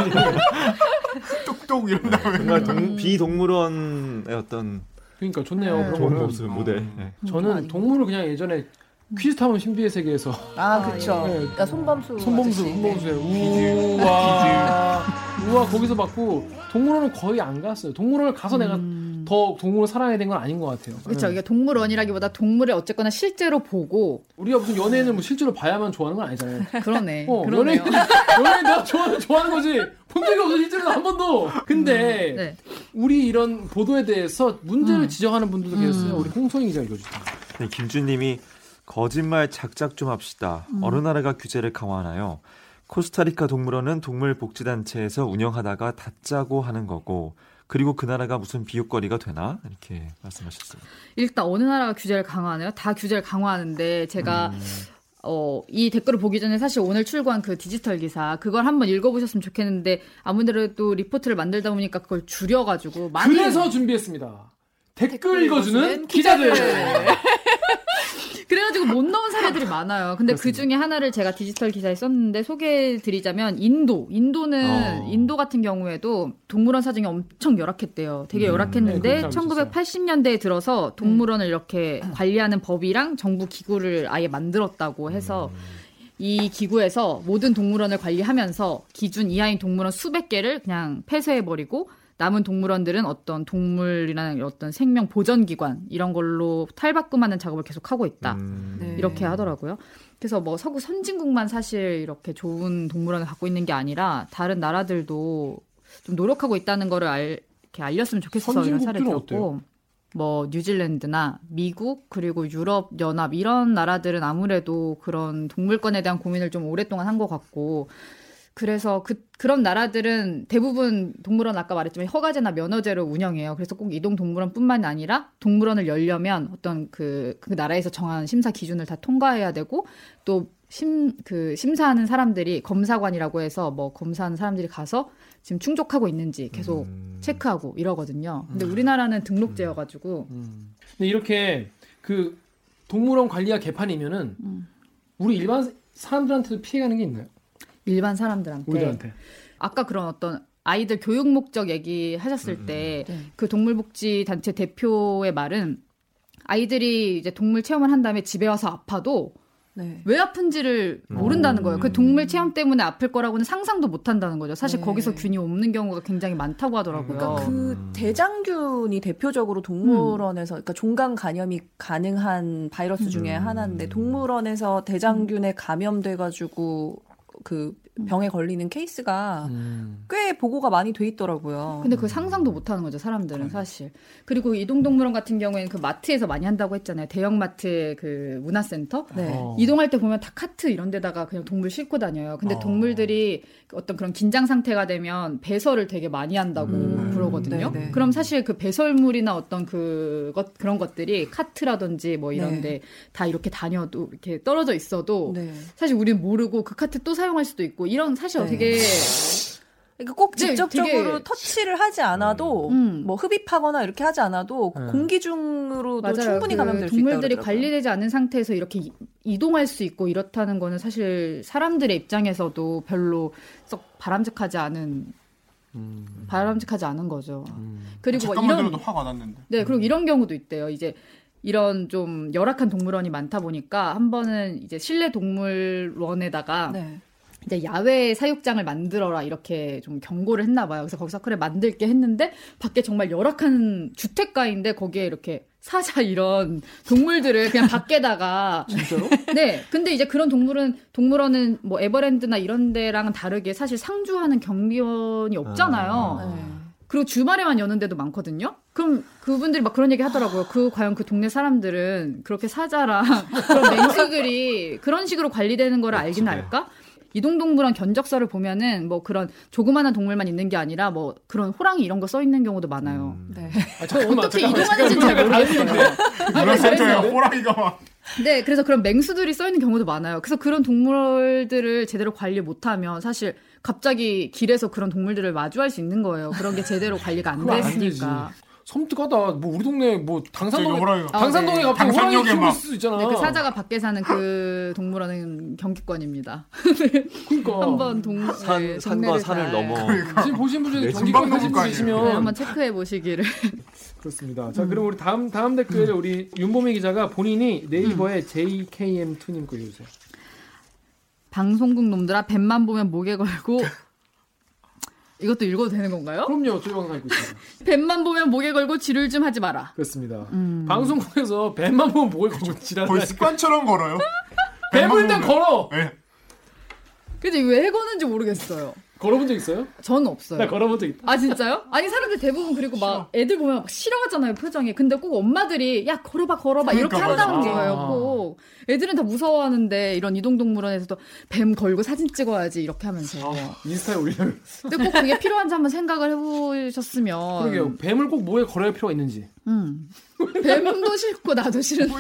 D: 똑똑 이런 다음에
B: 정말 동, 비동물원의 어떤
A: 그러니까 좋네요.
C: 네.
B: 좋은. 모습 모델. 네.
A: 저는. 동물을 그냥 예전에 퀴즈타운 신비의 세계에서
C: 아, 그쵸.
A: 예.
C: 그러니까 손범수.
A: 손범수,
C: 아저씨.
A: 손범수에 우와, 우와 거기서 받고 동물원은 거의 안 갔어요. 동물원을 가서 내가 더 동물을 사랑하게 된건 아닌 것 같아요.
E: 그렇죠.
A: 예.
E: 이게 동물원이라기보다 동물을 어쨌거나 실제로 보고
A: 우리가 무슨 연예인을 뭐 실제로 봐야만 좋아하는 건 아니잖아요.
E: 그러네.
A: 어. 연예인, 연예인 내가 좋아하는, 좋아하는 거지. 본 적이 없어, 실제로 한 번도. 근데,
E: 네.
A: 우리 이런 보도에 대해서 문제를
E: 음.
A: 지적하는 분들도 계셨어요. 우리 홍성희 기자 읽어주세요.
B: 네, 김준님이 거짓말 작작 좀 합시다. 어느 나라가 규제를 강화하나요? 코스타리카 동물원은 동물복지단체에서 운영하다가 닫자고 하는 거고 그리고 그 나라가 무슨 비웃거리가 되나 이렇게 말씀하셨어요.
E: 일단 어느 나라가 규제를 강화하나요? 다 규제를 강화하는데 제가
A: 음.
E: 어, 이 댓글을 보기 전에 사실 오늘 출고한 그 디지털 기사 그걸 한번 읽어보셨으면 좋겠는데 아무래도 리포트를 만들다 보니까 그걸 줄여가지고 많이
A: 그래서 준비했습니다. 댓글
C: 댓글
A: 읽어주는
C: 읽어주는
A: 기자들.
E: 그래가지고 못 넣은 사례들이 많아요. 근데 그 중에 하나를 제가 디지털 기사에 썼는데 소개해드리자면 인도. 인도는
B: 어.
E: 인도 같은 경우에도 동물원 사정이 엄청 열악했대요. 되게
B: 음.
A: 네,
E: 열악했는데
A: 사람 있었어요.
E: 1980년대에 들어서 동물원을 이렇게 관리하는 법이랑 정부 기구를 아예 만들었다고 해서 이 기구에서 모든 동물원을 관리하면서 기준 이하인 동물원 수백 개를 그냥 폐쇄해버리고 남은 동물원들은 어떤 동물이라는 어떤 생명 보전 기관 이런 걸로 탈바꿈하는 작업을 계속 하고 있다.
B: 음,
C: 네.
E: 이렇게 하더라고요. 그래서 뭐 서구 선진국만 사실 이렇게 좋은 동물원을 갖고 있는 게 아니라 다른 나라들도 좀 노력하고 있다는 거를 알, 이렇게 알렸으면 좋겠어 이런 사례
A: 선진국들은
E: 들었고 뭐 뉴질랜드나 미국 그리고 유럽 연합 이런 나라들은 아무래도 그런 동물권에 대한 고민을 좀 오랫동안 한 것 같고 그래서 그 그런 나라들은 대부분 동물원 아까 말했지만 허가제나 면허제로 운영해요. 그래서 꼭 이동 동물원뿐만이 아니라 동물원을 열려면 어떤 그, 그 나라에서 정한 심사 기준을 다 통과해야 되고 또 심, 그 심사하는 사람들이 검사관이라고 해서 뭐 검사하는 사람들이 가서 지금 충족하고 있는지 계속
B: 음.
E: 체크하고 이러거든요. 근데 우리나라는 등록제여가지고
A: 음. 근데 이렇게 그 동물원 관리와 개판이면은
E: 음.
A: 우리 일반 사람들한테도 피해가는 게 있나요?
E: 일반 사람들한테
A: 우리들한테.
E: 아까 그런 어떤 아이들 교육 목적 얘기하셨을 때
C: 네.
E: 그 동물복지 단체 대표의 말은 아이들이 이제 동물 체험을 한 다음에 집에 와서 아파도
C: 네.
E: 왜 아픈지를 모른다는 거예요. 그 동물 체험 때문에 아플 거라고는 상상도 못 한다는 거죠. 사실
C: 네.
E: 거기서 균이 없는 경우가 굉장히 많다고 하더라고요.
C: 그러니까 그
B: 음.
C: 대장균이 대표적으로 동물원에서 그러니까 종강 감염이 가능한 바이러스 중에
B: 음.
C: 하나인데 동물원에서 대장균에 감염돼 가지고 그 병에 걸리는 케이스가
A: 음.
C: 꽤 보고가 많이 돼 있더라고요.
E: 근데 그 상상도 못 하는 거죠, 사람들은 사실. 그리고 이동동물원 같은 경우에는 그 마트에서 많이 한다고 했잖아요. 대형마트 그 문화센터.
C: 네.
A: 어.
E: 이동할 때 보면 다 카트 이런 데다가 그냥 동물 싣고 다녀요. 근데
A: 어.
E: 동물들이 어떤 그런 긴장 상태가 되면 배설을 되게 많이 한다고
A: 음.
E: 그러거든요.
C: 네, 네.
E: 그럼 사실 그 배설물이나 어떤 그것 그런 것들이 카트라든지 뭐 이런데
C: 네.
E: 다 이렇게 다녀도 이렇게 떨어져 있어도
C: 네.
E: 사실 우리는 모르고 그 카트 또 사용할 수도 있고 이런 사실
C: 네.
E: 되게
C: 그러니까 꼭
E: 네,
C: 직접적으로
E: 되게-
C: 터치를 하지 않아도
E: 음.
C: 뭐 흡입하거나 이렇게 하지 않아도
A: 네.
C: 공기 중으로도
E: 맞아요.
C: 충분히
E: 그
C: 감염될 수 있다
E: 동물들이. 관리되지 않은 상태에서 이렇게 이- 이동할 수 있고 이렇다는 거는 사실 사람들의 입장에서도 별로 썩 바람직하지 않은
A: 음.
E: 바람직하지 않은 거죠.
A: 음.
E: 그리고 뭐
D: 잠깐만
E: 이런
D: 들어도 화가 났는데.
E: 네 그리고 이런 경우도 있대요. 이제 이런 좀 열악한 동물원이 많다 보니까 한 번은 이제 실내 동물원에다가
C: 네.
E: 이제 야외 사육장을 만들어라 이렇게 좀 경고를 했나 봐요. 그래서 거기서 그래 만들게 했는데 밖에 정말 열악한 주택가인데 거기에 이렇게 사자 이런 동물들을 그냥 밖에다가
A: 진짜로?
E: 네. 근데 이제 그런 동물은 동물원은 뭐 에버랜드나 이런 데랑은 다르게 사실 상주하는 경비원이 없잖아요.
C: 네.
E: 그리고 주말에만 여는 데도 많거든요. 그럼 그분들이 막 그런 얘기 하더라고요. 그 과연 그 동네 사람들은 그렇게 사자랑 그런 맹수들이 그런 식으로 관리되는 거를 알긴 알까? 이동동물원 견적서를 보면은 뭐 그런 조그마한 동물만 있는 게 아니라 뭐 그런 호랑이 이런 거 써 있는 경우도 많아요.
B: 음.
C: 네.
A: 아, 잠깐만,
E: 어떻게
A: 잠깐만,
E: 이동하는지는 잘 모르겠어요.
D: 문화센터에 호랑이가 막.
E: 네, 그래서 그런 맹수들이 써 있는 경우도 많아요. 그래서 그런 동물들을 제대로 관리 못하면 사실 갑자기 길에서 그런 동물들을 마주할 수 있는 거예요. 그런 게 제대로 관리가 안 됐으니까.
A: 섬뜩하다. 뭐 우리 동네 뭐 당산동에
D: 저기 호랑이가.
E: 아,
A: 당산동에
E: 네.
A: 갑자기 호랑이 있을 수 있잖아.
E: 네, 그 사자가 밖에 사는 그 동물원은 경기권입니다.
A: 그러니까
E: 한번 동
B: 산,
E: 네,
B: 산과 산을
E: 잘-
B: 넘어
A: 지금 보신 분 중에
B: 네,
A: 경기권 사신
D: 분거
E: 네,
A: 계시면
E: 한번 체크해 보시기를.
A: 그렇습니다. 자, 그럼 우리 다음 다음 댓글 우리 윤보미 기자가 본인이 네이버에 JKM2님 거 읽으세요.
E: 방송국 놈들아 뱀만 보면 목에 걸고 이것도 읽어도 되는 건가요?
A: 그럼요, 저희 방송 알고 있습니다.
E: 뱀만 보면 목에 걸고 지를 좀 하지 마라.
A: 그렇습니다.
E: 음.
A: 방송국에서 뱀만 보면 목을 걸고
D: 거의
A: 지랄하니까
D: 습관처럼 걸어요.
A: 뱀을 일단. 걸어.
D: 네.
E: 근데 왜 거는지 모르겠어요.
A: 걸어본 적 있어요?
E: 저는 없어요.
A: 나 걸어본 적 있다.
E: 아 진짜요? 아니 사람들 대부분 그리고 막 애들 보면 막 싫어하잖아요 표정이. 근데 꼭 엄마들이 야 걸어봐 걸어봐 이렇게
D: 그러니까
E: 한다는
A: 맞아.
E: 거예요. 꼭 애들은 다 무서워하는데 이런 이동동물원에서도 뱀 걸고 사진 찍어야지 이렇게 하면서.
A: 인스타에 올려요.
E: 근데 꼭 그게 필요한지 한번 생각을 해보셨으면.
A: 그러게요. 뱀을 꼭 목에 걸어야 필요가 있는지.
E: 음. 뱀도 싫고 나도 싫은데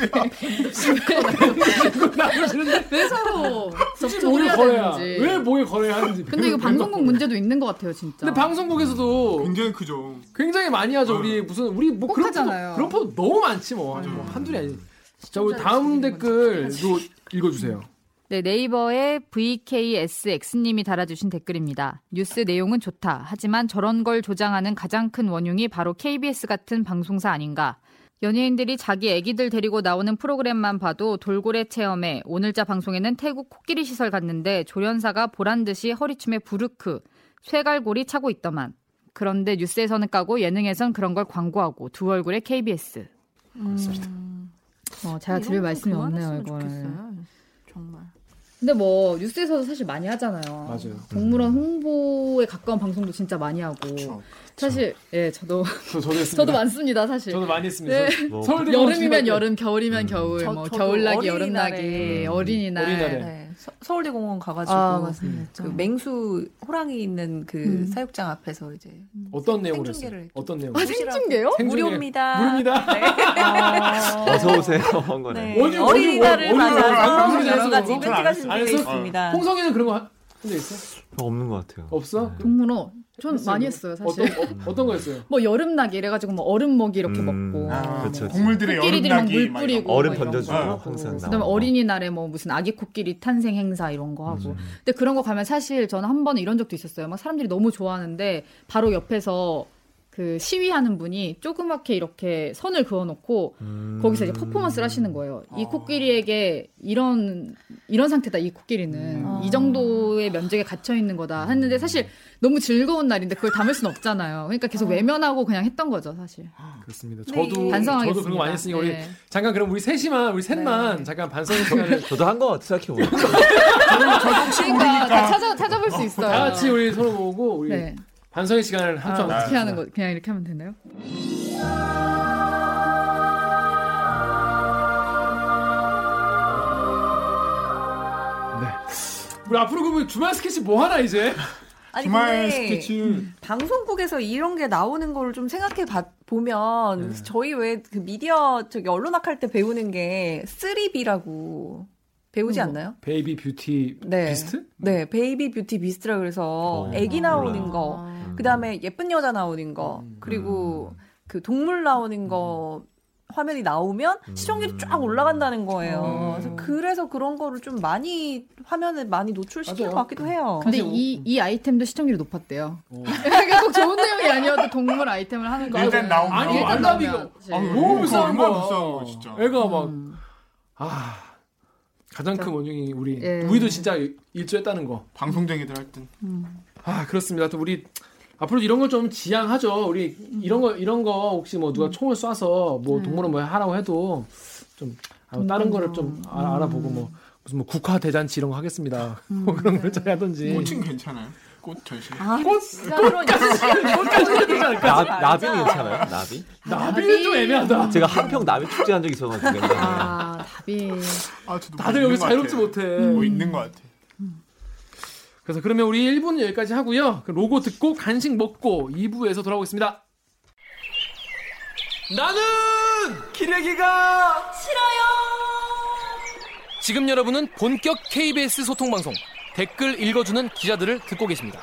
E: 왜, 왜 서로
A: 굳이 목에
E: 접촉을 해야
A: 걸어야
E: 되는지.
A: 왜 목에 걸어야 하는지.
E: 근데 이거 방송국. 문제도 있는 것 같아요 진짜.
A: 근데 방송국에서도
D: 굉장히 크죠.
A: 굉장히 많이 하죠. 우리 무슨 우리
E: 뭐꼭
A: 그런
E: 하잖아요.
A: 포도, 그런 포도 너무 많지 뭐. 뭐 한둘이 아니지. 자, 우리 다음 댓글도 읽어주세요.
E: 네, 네이버의 VKSX님이 달아주신 댓글입니다. 뉴스 내용은 좋다. 하지만 저런 걸 조장하는 가장 큰 원흉이 바로 KBS 같은 방송사 아닌가. 연예인들이 자기 애기들 데리고 나오는 프로그램만 봐도 돌고래 체험에 오늘자 방송에는 태국 코끼리 시설 갔는데 조련사가 보란 듯이 허리춤에 부르크, 쇠갈고리 차고 있더만. 그런데 뉴스에서는 까고 예능에선 그런 걸 광고하고 두 얼굴의 KBS. 어, 제가 드릴 말씀이 없네요, 이걸.
C: 정말.
E: 근데 뭐 뉴스에서도 사실 많이 하잖아요.
A: 맞아요.
E: 동물원 홍보에 가까운 방송도 진짜 많이 하고.
D: 그렇죠.
E: 사실 예 저도
A: 저, 저도.
E: 저도 많습니다 사실.
A: 저도 많이 했습니다.
E: 네.
A: 저-
B: 뭐
E: 여름이면 여름, 겨울이면 겨울,
C: 저-
E: 뭐
C: 저도
E: 겨울나기, 여름나기,
B: 음.
E: 어린이날.
A: 어린이날에.
C: 네. 서, 서울대 공원 가가지고
E: 아, 맞습니다.
C: 그 맹수 호랑이 있는 그
E: 음.
C: 사육장 앞에서 이제
A: 어떤 내용으로
C: 생중계를
A: 했어요? 어떤 내용?
E: 아 생중계요?
A: 생중계.
C: 무료입니다.
A: 무료입니다.
C: 네.
B: 어서 오세요 한 거네.
C: 네.
A: 어디,
C: 어린이날을 맞아서 여러 가지
A: 어디,
D: 어디,
C: 준비되어
A: 어디,
C: 있습니다.
A: 홍성이는 그런 거 한 적 있어?
B: 없는 것 같아요.
A: 없어?
B: 네.
E: 동물원 전
A: 했어요,
E: 많이? 했어요 사실.
A: 어떤, 어, 어떤 거였어요?
E: 뭐 여름나기 이래가지고 뭐 얼음 먹이 이렇게
B: 음.
E: 먹고.
D: 아,
B: 그렇죠,
D: 뭐
B: 그렇죠.
D: 동물들의
E: 코끼리들이 막
D: 여름나기 물막
E: 뿌리고.
B: 얼음 던져주고
D: 거.
B: 항상
E: 그다음에
B: 나오는 거.
E: 어린이날에 뭐 무슨 아기 코끼리 탄생 행사 이런 거 하고.
B: 음.
E: 근데 그런 거 가면 사실 저는 한 번은 이런 적도 있었어요. 막 사람들이 너무 좋아하는데 바로 옆에서 그 시위하는 분이 조그맣게 이렇게 선을 그어놓고
B: 음.
E: 거기서 이제 퍼포먼스를 하시는 거예요. 이 코끼리에게 이런 이런 상태다. 이 코끼리는
C: 음.
E: 이 정도의 면적에 갇혀 있는 거다. 했는데 사실 너무 즐거운 날인데 그걸 담을 수는 없잖아요. 그러니까 계속 외면하고 그냥 했던 거죠, 사실.
A: 그렇습니다.
C: 네.
A: 저도
E: 반성하겠습니다.
A: 저도 그런 거 많이 했으니까 우리
E: 네.
A: 잠깐 그럼 우리 셋이만 우리 셋만
C: 네.
A: 잠깐 반성 시간을
B: 저도 한것 같아 생각해보면.
E: 그러니까 다 찾아 찾아볼 수 있어요.
A: 다 같이 우리 서로 보고 우리
E: 네.
A: 반성의 시간을
E: 아,
A: 한참
E: 어떻게 하는 거? 그냥 이렇게 하면 되나요?
A: 네. 우리 앞으로 그러면 주말 스케치 뭐 하나 이제?
C: 아니
D: 주말
C: 근데
D: 스케치
C: 방송국에서 이런 게 나오는 거를 좀 생각해 봐, 보면 저희 왜 그 미디어 저기 언론학 할 때 배우는 게 3B라고 배우지 않나요?
A: baby beauty
C: 네.
A: beast?
C: 네, baby beauty beast라 그래서
B: 어,
C: 애기 나오는
B: 몰라요.
C: 거,
B: 음.
C: 그다음에 예쁜 여자 나오는 거, 그리고 그 동물 나오는 거 화면이 나오면 시청률이 쫙 올라간다는 거예요. 그래서 그래서 그런 거를 좀 많이 화면에 많이 노출시키는
A: 맞아요.
C: 것 같기도 해요.
E: 근데 이, 이 아이템도 시청률이 높았대요.
A: 어.
E: 그러니까 꼭 좋은 내용이 아니어도 동물 아이템을 하는 거.
D: 일단
A: 아니
D: 일단
A: 왈라비가
E: 나오면 이제.
D: 아,
A: 너무 비싼
D: 얼마나
A: 거야.
D: 비싼 거야, 진짜.
A: 애가 막
E: 음.
A: 아. 가장 큰 원흉이 우리
E: 예.
A: 우리도 진짜 일조했다는 거.
D: 방송쟁이들 할 땐.
A: 아 그렇습니다. 또 우리 앞으로 이런 걸 좀 지양하죠. 우리 이런 거 이런 거 혹시 뭐 누가 총을 쏴서 뭐 동물원 뭐 하라고 해도 좀 아, 다른 거를 좀 아, 알아보고 뭐 무슨 뭐 국화 대잔치 이런 거 하겠습니다. 뭐 그런 걸잘 하든지.
D: 꽃은 괜찮아요. 꽃 전시.
C: 아,
A: 꽃 꽃까지 해야 되지 않을까?
B: 나, 나비는 괜찮아요? 나비?
A: 나비는 좀 애매하다.
B: 제가 한평 나비 축제 한 적 있어가지고.
E: 아, 답이.
D: 아, 저도 뭐
A: 다들 여기서
D: 것
A: 자유롭지. 못해.
D: 뭐 있는 것 같아.
A: 그래서 그러면 우리 1부는 여기까지 하고요. 그 로고 듣고 간식 먹고 2부에서 돌아오겠습니다. 나는 기레기가 싫어요. 지금 여러분은 본격 KBS 소통 방송 댓글 읽어주는 기자들을 듣고 계십니다.